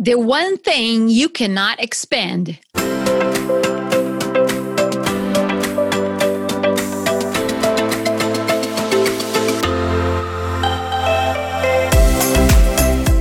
The one thing you cannot expend.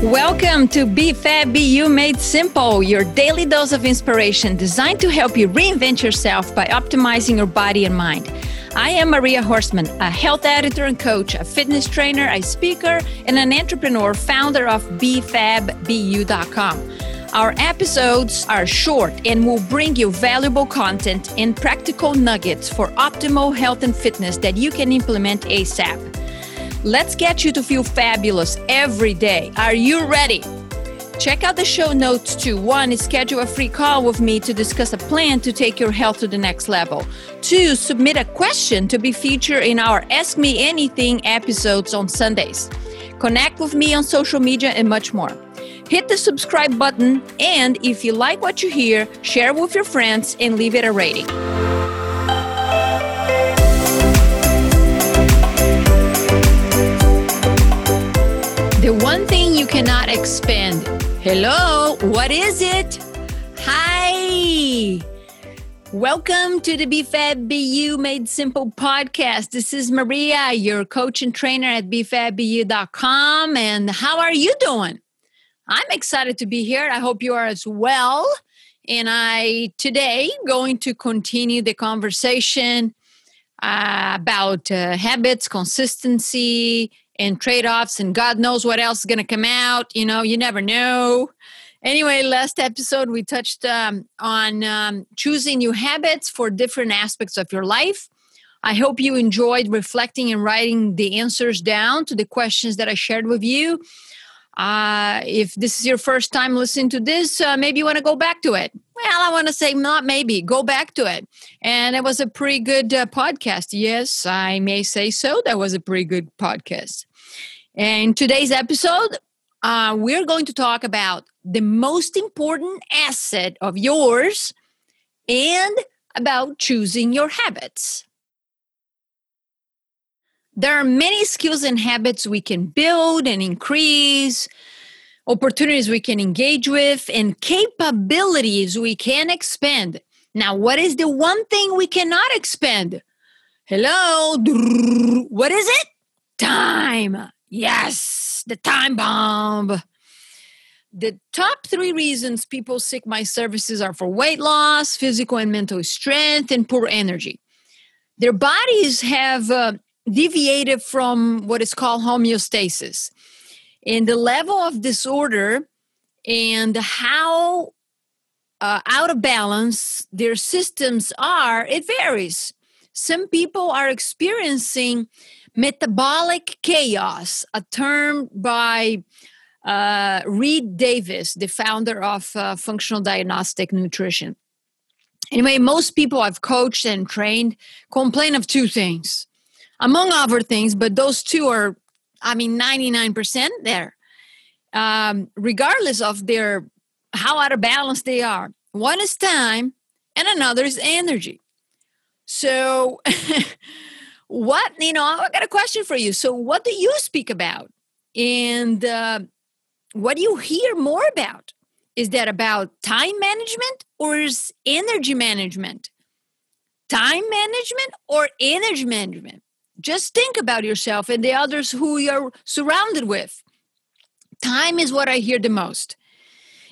Welcome to Be Fab Be You Made Simple, your daily dose of inspiration designed to help you reinvent yourself by optimizing your body and mind. I am Maria Horstman, a health editor and coach, a fitness trainer, a speaker, and an entrepreneur, founder of BeFabBU.com. Our episodes are short and will bring you valuable content and practical nuggets for optimal health and fitness that you can implement ASAP. Let's get you to feel fabulous every day. Are you ready? Check out the show notes to one, schedule a free call with me to discuss a plan to take your health to the next level. Two, submit a question to be featured in our Ask Me Anything episodes on Sundays. Connect with me on social media and much more. Hit the subscribe button, and if you like what you hear, share with your friends and leave it a rating. The one thing you cannot expend. Hello, what is it? Hi. Welcome to the BFAB BU Made Simple podcast. This is Maria, your coach and trainer at bfabbu.com. And how are you doing? I'm excited to be here. I hope you are as well. And I today going to continue the conversation uh, about uh, habits, consistency, and trade offs, and God knows what else is going to come out. You know, you never know. Anyway, last episode we touched um, on um, choosing new habits for different aspects of your life. I hope you enjoyed reflecting and writing the answers down to the questions that I shared with you. Uh, if this is your first time listening to this, uh, maybe you want to go back to it. Well, I want to say not maybe, go back to it. And it was a pretty good uh, podcast. Yes, I may say so. That was a pretty good podcast. And today's episode, uh, we're going to talk about the most important asset of yours and about choosing your habits. There are many skills and habits we can build and increase, opportunities we can engage with, and capabilities we can expand. Now, what is the one thing we cannot expand? Hello? What is it? Time. Yes, the time bomb. The top three reasons people seek my services are for weight loss, physical and mental strength, and poor energy. Their bodies have uh, deviated from what is called homeostasis. And the level of disorder and how uh, out of balance their systems are, it varies. Some people are experiencing metabolic chaos, a term by uh, Reed Davis, the founder of uh, Functional Diagnostic Nutrition. Anyway, most people I've coached and trained complain of two things among other things, but those two are, I mean, 99% there, um, regardless of their how out of balance they are. One is time, and another is energy. So, what, you know, I got a question for you. So, what do you speak about? And uh, what do you hear more about? Is that about time management or is energy management? Time management or energy management? Just think about yourself and the others who you're surrounded with. Time is what I hear the most.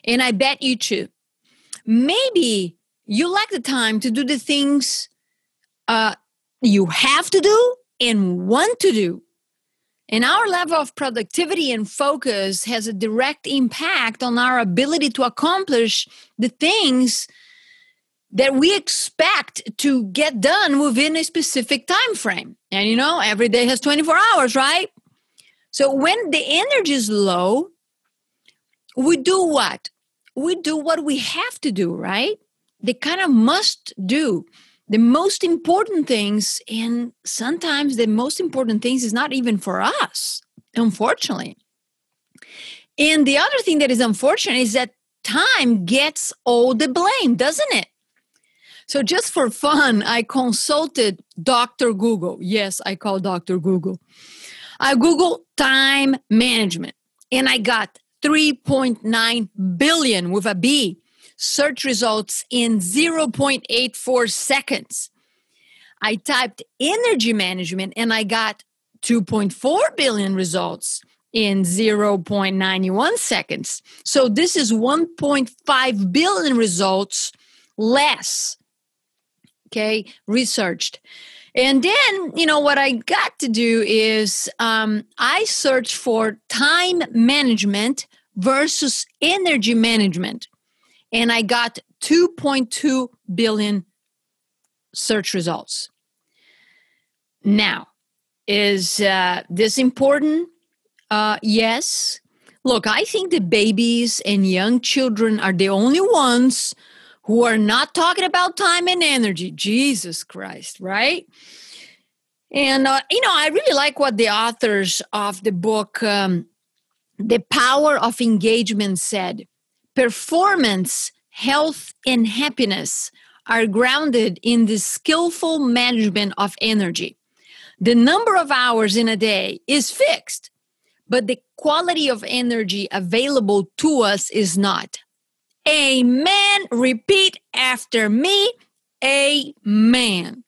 And I bet you too. Maybe you lack the time to do the things uh, you have to do and want to do. And our level of productivity and focus has a direct impact on our ability to accomplish the things that we expect to get done within a specific time frame. And you know, every day has 24 hours, right? So when the energy is low, we do what? We do what we have to do, right? The kind of must do. The most important things, and sometimes the most important things is not even for us, unfortunately. And the other thing that is unfortunate is that time gets all the blame, doesn't it? So, just for fun, I consulted Dr. Google. Yes, I call Dr. Google. I Googled time management and I got 3.9 billion with a B search results in 0.84 seconds. I typed energy management and I got 2.4 billion results in 0.91 seconds. So this is 1.5 billion results less, okay, researched. And then, you know, what I got to do is um, I search for time management versus energy management. And I got 2.2 billion search results. Now, is uh, this important? Uh, yes. Look, I think the babies and young children are the only ones who are not talking about time and energy. Jesus Christ, right? And, uh, you know, I really like what the authors of the book, um, The Power of Engagement, said. Performance, health, and happiness are grounded in the skillful management of energy. The number of hours in a day is fixed, but the quality of energy available to us is not. Amen. Repeat after me. Amen.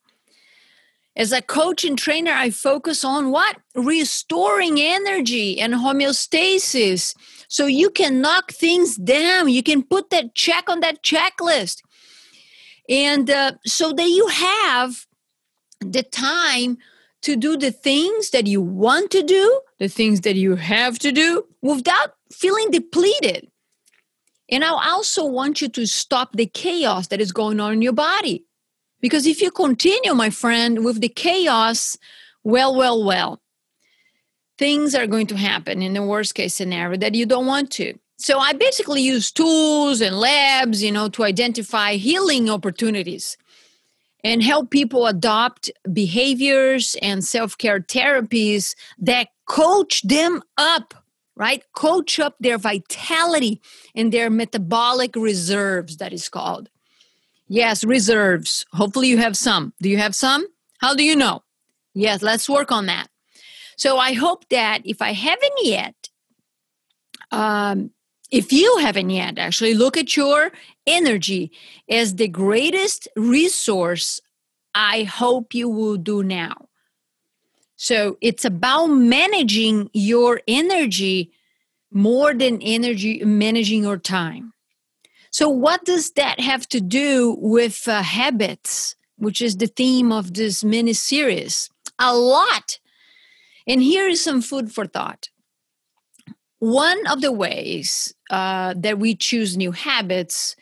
As a coach and trainer, I focus on what? Restoring energy and homeostasis. So you can knock things down. You can put that check on that checklist. And uh, so that you have the time to do the things that you want to do, the things that you have to do without feeling depleted. And I also want you to stop the chaos that is going on in your body. Because if you continue, my friend, with the chaos, well, well, well, things are going to happen in the worst case scenario that you don't want to. So I basically use tools and labs, you know, to identify healing opportunities and help people adopt behaviors and self-care therapies that coach them up right? Coach up their vitality and their metabolic reserves that is called. Yes reserves. Hopefully you have some. Do you have some? How do you know? Yes let's work on that so i hope that if i haven't yet um, if you haven't yet actually look at your energy as the greatest resource i hope you will do now so it's about managing your energy more than energy managing your time. So, what does that have to do with uh, habits, which is the theme of this mini series? A lot. And here is some food for thought. One of the ways uh, that we choose new habits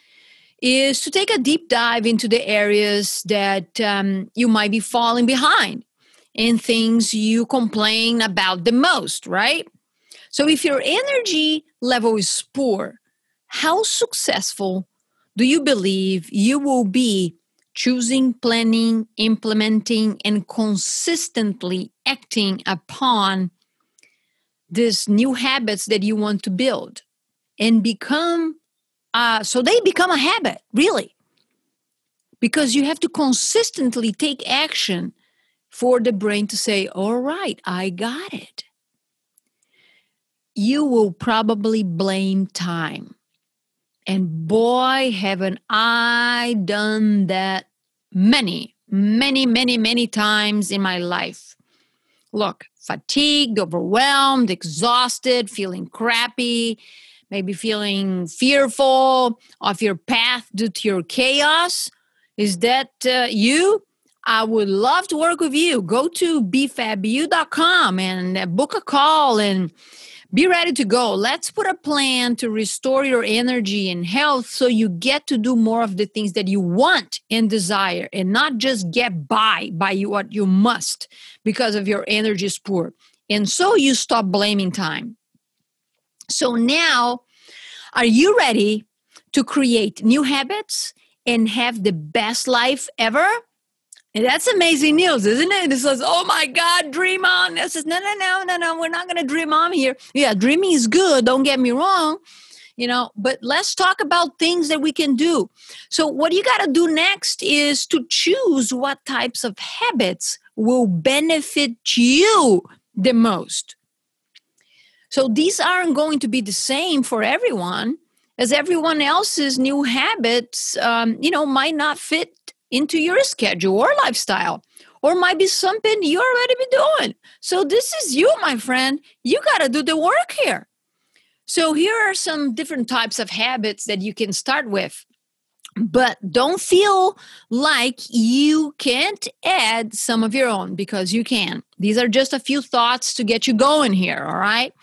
is to take a deep dive into the areas that um, you might be falling behind in things you complain about the most, right? So if your energy level is poor, how successful do you believe you will be choosing, planning, implementing, and consistently acting upon these new habits that you want to build and become uh, so they become a habit really because you have to consistently take action for the brain to say, All right, I got it. You will probably blame time. And boy, haven't I done that many, many, many, many times in my life. Look, fatigued, overwhelmed, exhausted, feeling crappy, maybe feeling fearful of your path due to your chaos. Is that uh, you? I would love to work with you. Go to bfabbu.com and book a call and be ready to go. Let's put a plan to restore your energy and health so you get to do more of the things that you want and desire and not just get by by what you must because of your energy is poor. And so you stop blaming time. So now, are you ready to create new habits and have the best life ever? That's amazing news, isn't it? It says, oh my God, dream on. It says, no, no, no, no, no, we're not going to dream on here. Yeah, dreaming is good. Don't get me wrong. You know, but let's talk about things that we can do. So, what you got to do next is to choose what types of habits will benefit you the most. So these aren't going to be the same for everyone, as everyone else's new habits, um, you know, might not fit into your schedule or lifestyle, or might be something you already been doing. So this is you, my friend. You got to do the work here. So here are some different types of habits that you can start with but don't feel like you can't add some of your own because you can. These are just a few thoughts to get you going here, all right?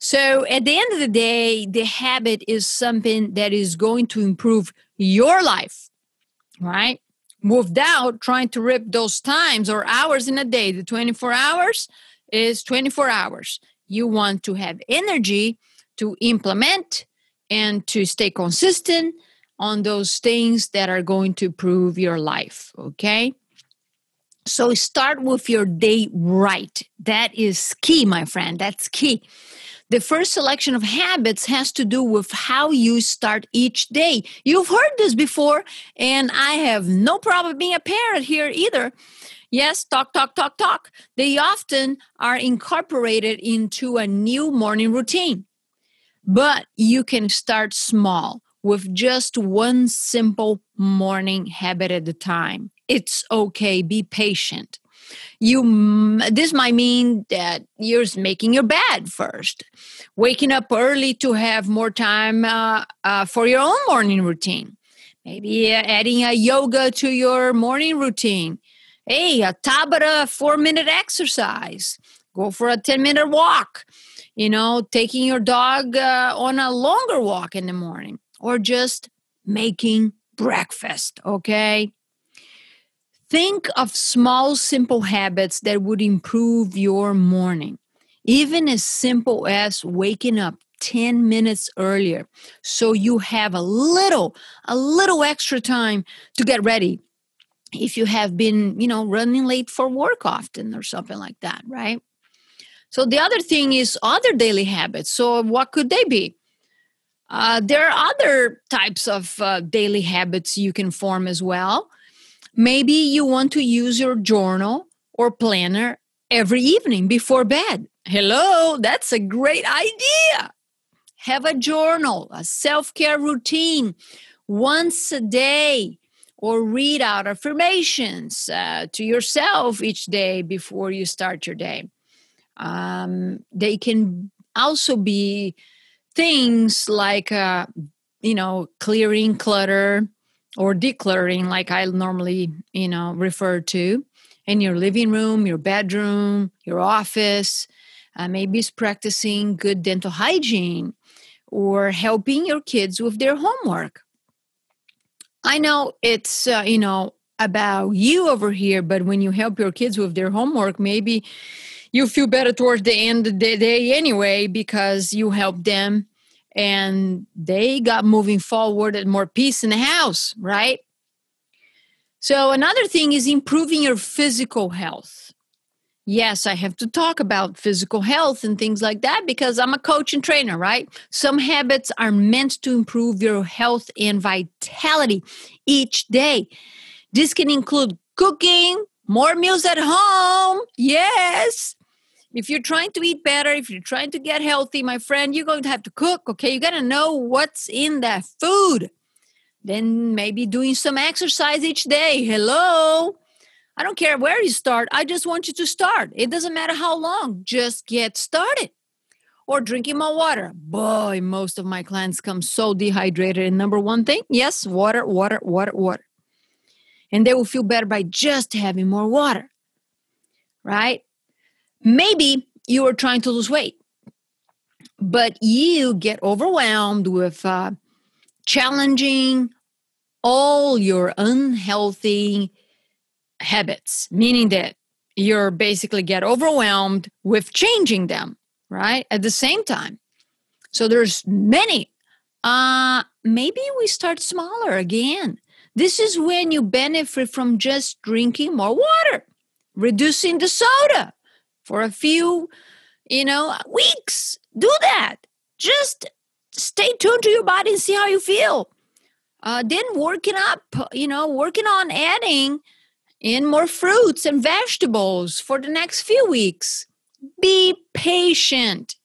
So at the end of the day, the habit is something that is going to improve your life, right? Without trying to rip those times or hours in a day. The 24 hours is 24 hours. You want to have energy to implement and to stay consistent on those things that are going to improve your life. Okay. So start with your day right. That is key, my friend. That's key. The first selection of habits has to do with how you start each day. You've heard this before, and I have no problem being a parent here either. Yes, talk, talk, talk, talk. They often are incorporated into a new morning routine. But you can start small with just one simple morning habit at a time. It's okay, be patient. You this might mean that you're making your bed first, waking up early to have more time uh, uh, for your own morning routine. Maybe uh, adding a yoga to your morning routine. Hey, a Tabata four minute exercise. Go for a 10 minute walk. You know, taking your dog uh, on a longer walk in the morning or just making breakfast, okay? Think of small, simple habits that would improve your morning, even as simple as waking up 10 minutes earlier so you have a little a little extra time to get ready. If you have been you know running late for work often or something like that right? So the other thing is other daily habits. So what could they be? Uh, there are other types of uh, daily habits you can form as well. Maybe you want to use your journal or planner every evening before bed. Hello, that's a great idea. Have a journal, a self care routine once a day, or read out affirmations uh, to yourself each day before you start your day. Um, they can also be things like uh, you know clearing clutter or decluttering like i normally you know refer to in your living room your bedroom your office. Uh, maybe it's practicing good dental hygiene or helping your kids with their homework. I know it's uh, you know about you over here but when you help your kids with their homework maybe you feel better towards the end of the day anyway because you help them and they got moving forward and more peace in the house, right? So, another thing is improving your physical health. Yes, I have to talk about physical health and things like that because I'm a coach and trainer, right? Some habits are meant to improve your health and vitality each day. This can include cooking, more meals at home. Yes. If you're trying to eat better, if you're trying to get healthy, my friend, you're going to have to cook, okay? You got to know what's in that food. Then maybe doing some exercise each day. Hello. I don't care where you start. I just want you to start. It doesn't matter how long, just get started. Or drinking more water. Boy, most of my clients come so dehydrated. And number one thing, yes, water, water, water, water. And they will feel better by just having more water. Right? Maybe you are trying to lose weight, but you get overwhelmed with uh, challenging all your unhealthy habits, meaning that you're basically get overwhelmed with changing them, right? At the same time. So there's many. Uh, maybe we start smaller again. This is when you benefit from just drinking more water, reducing the soda, for a few, you know, weeks. Do that. Just stay tuned to your body and see how you feel. Uh, then working up, you know, working on adding in more fruits and vegetables for the next few weeks. Be patient.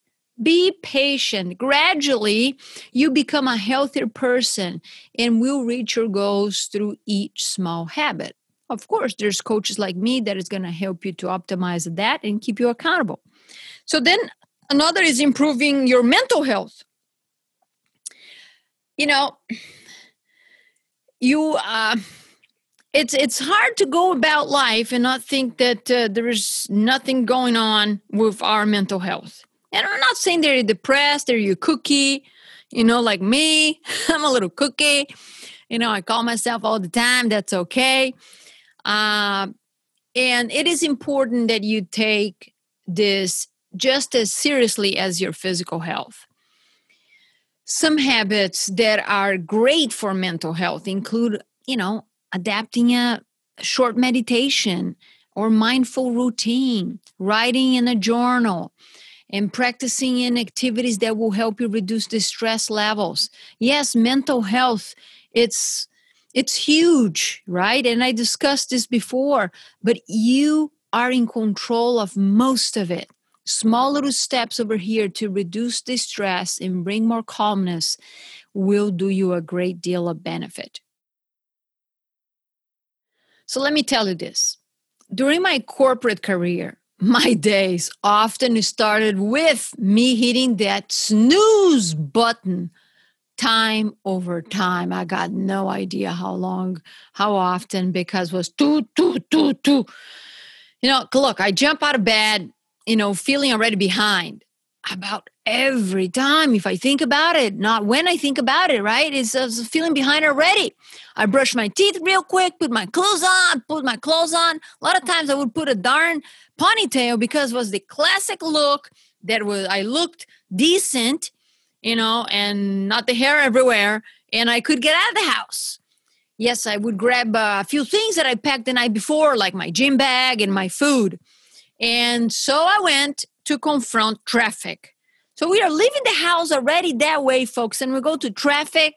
Be patient. Gradually, you become a healthier person and will reach your goals through each small habit. Of course, there's coaches like me that is going to help you to optimize that and keep you accountable. So then another is improving your mental health. You know, you uh it's it's hard to go about life and not think that uh, there is nothing going on with our mental health. And I'm not saying they're depressed or you cookie, you know, like me. I'm a little cookie. You know, I call myself all the time. That's okay. Uh, and it is important that you take this just as seriously as your physical health. Some habits that are great for mental health include, you know, adapting a short meditation or mindful routine, writing in a journal, and practicing in activities that will help you reduce the stress levels. Yes, mental health, it's it's huge, right? And I discussed this before, but you are in control of most of it. Small little steps over here to reduce the stress and bring more calmness will do you a great deal of benefit. So let me tell you this. During my corporate career, my days often started with me hitting that snooze button time over time. I got no idea how long, how often, because was two, two, two, two. You know, look, I jump out of bed, you know, feeling already behind about every time if I think about it, not when I think about it, right? It's uh, a feeling behind already. I brush my teeth real quick, put my clothes on, put my clothes on. A lot of times I would put a darn ponytail because was the classic look that was I looked decent, you know, and not the hair everywhere, and I could get out of the house. Yes, I would grab a few things that I packed the night before, like my gym bag and my food. And so I went to confront traffic. So we are leaving the house already that way, folks, and we go to traffic.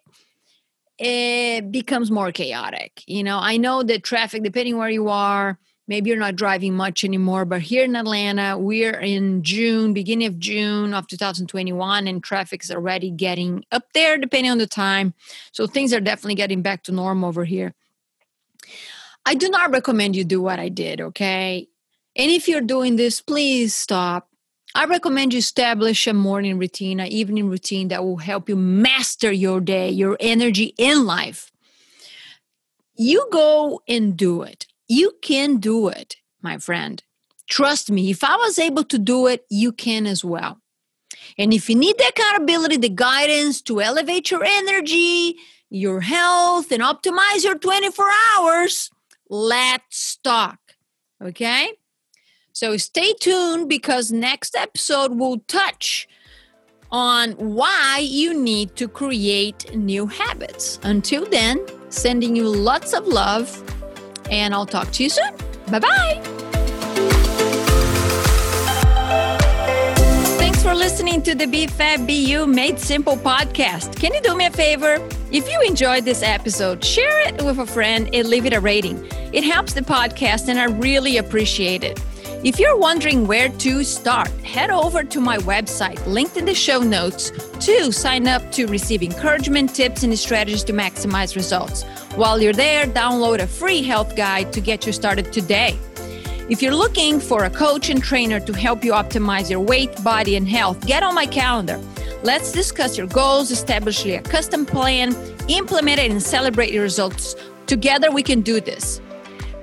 It becomes more chaotic. You know, I know that traffic, depending where you are, maybe you're not driving much anymore, but here in Atlanta, we're in June, beginning of June of 2021, and traffic is already getting up there, depending on the time. So things are definitely getting back to normal over here. I do not recommend you do what I did, okay? And if you're doing this, please stop I recommend you establish a morning routine, an evening routine that will help you master your day, your energy in life. You go and do it. You can do it, my friend. Trust me, if I was able to do it, you can as well. And if you need the accountability, the guidance to elevate your energy, your health, and optimize your 24 hours, let's talk. Okay? So stay tuned because next episode will touch on why you need to create new habits. Until then, sending you lots of love, and I'll talk to you soon. Bye bye. Thanks for listening to the BFAB BU Made Simple podcast. Can you do me a favor? If you enjoyed this episode, share it with a friend and leave it a rating. It helps the podcast, and I really appreciate it. If you're wondering where to start, head over to my website, linked in the show notes, to sign up to receive encouragement, tips, and strategies to maximize results. While you're there, download a free health guide to get you started today. If you're looking for a coach and trainer to help you optimize your weight, body, and health, get on my calendar. Let's discuss your goals, establish a custom plan, implement it, and celebrate your results. Together, we can do this.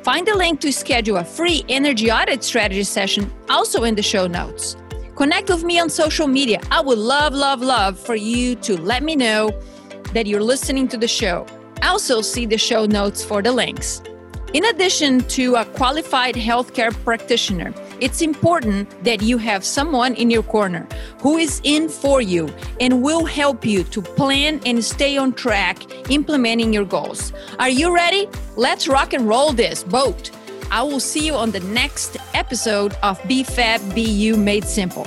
Find the link to schedule a free energy audit strategy session also in the show notes. Connect with me on social media. I would love, love, love for you to let me know that you're listening to the show. Also, see the show notes for the links. In addition to a qualified healthcare practitioner, it's important that you have someone in your corner who is in for you and will help you to plan and stay on track implementing your goals. Are you ready? Let's rock and roll this boat. I will see you on the next episode of BFAB BU Made Simple.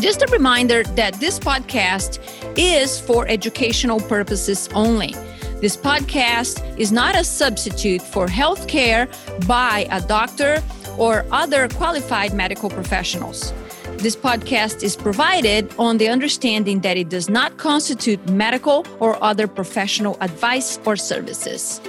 Just a reminder that this podcast is for educational purposes only. This podcast is not a substitute for health care by a doctor or other qualified medical professionals. This podcast is provided on the understanding that it does not constitute medical or other professional advice or services.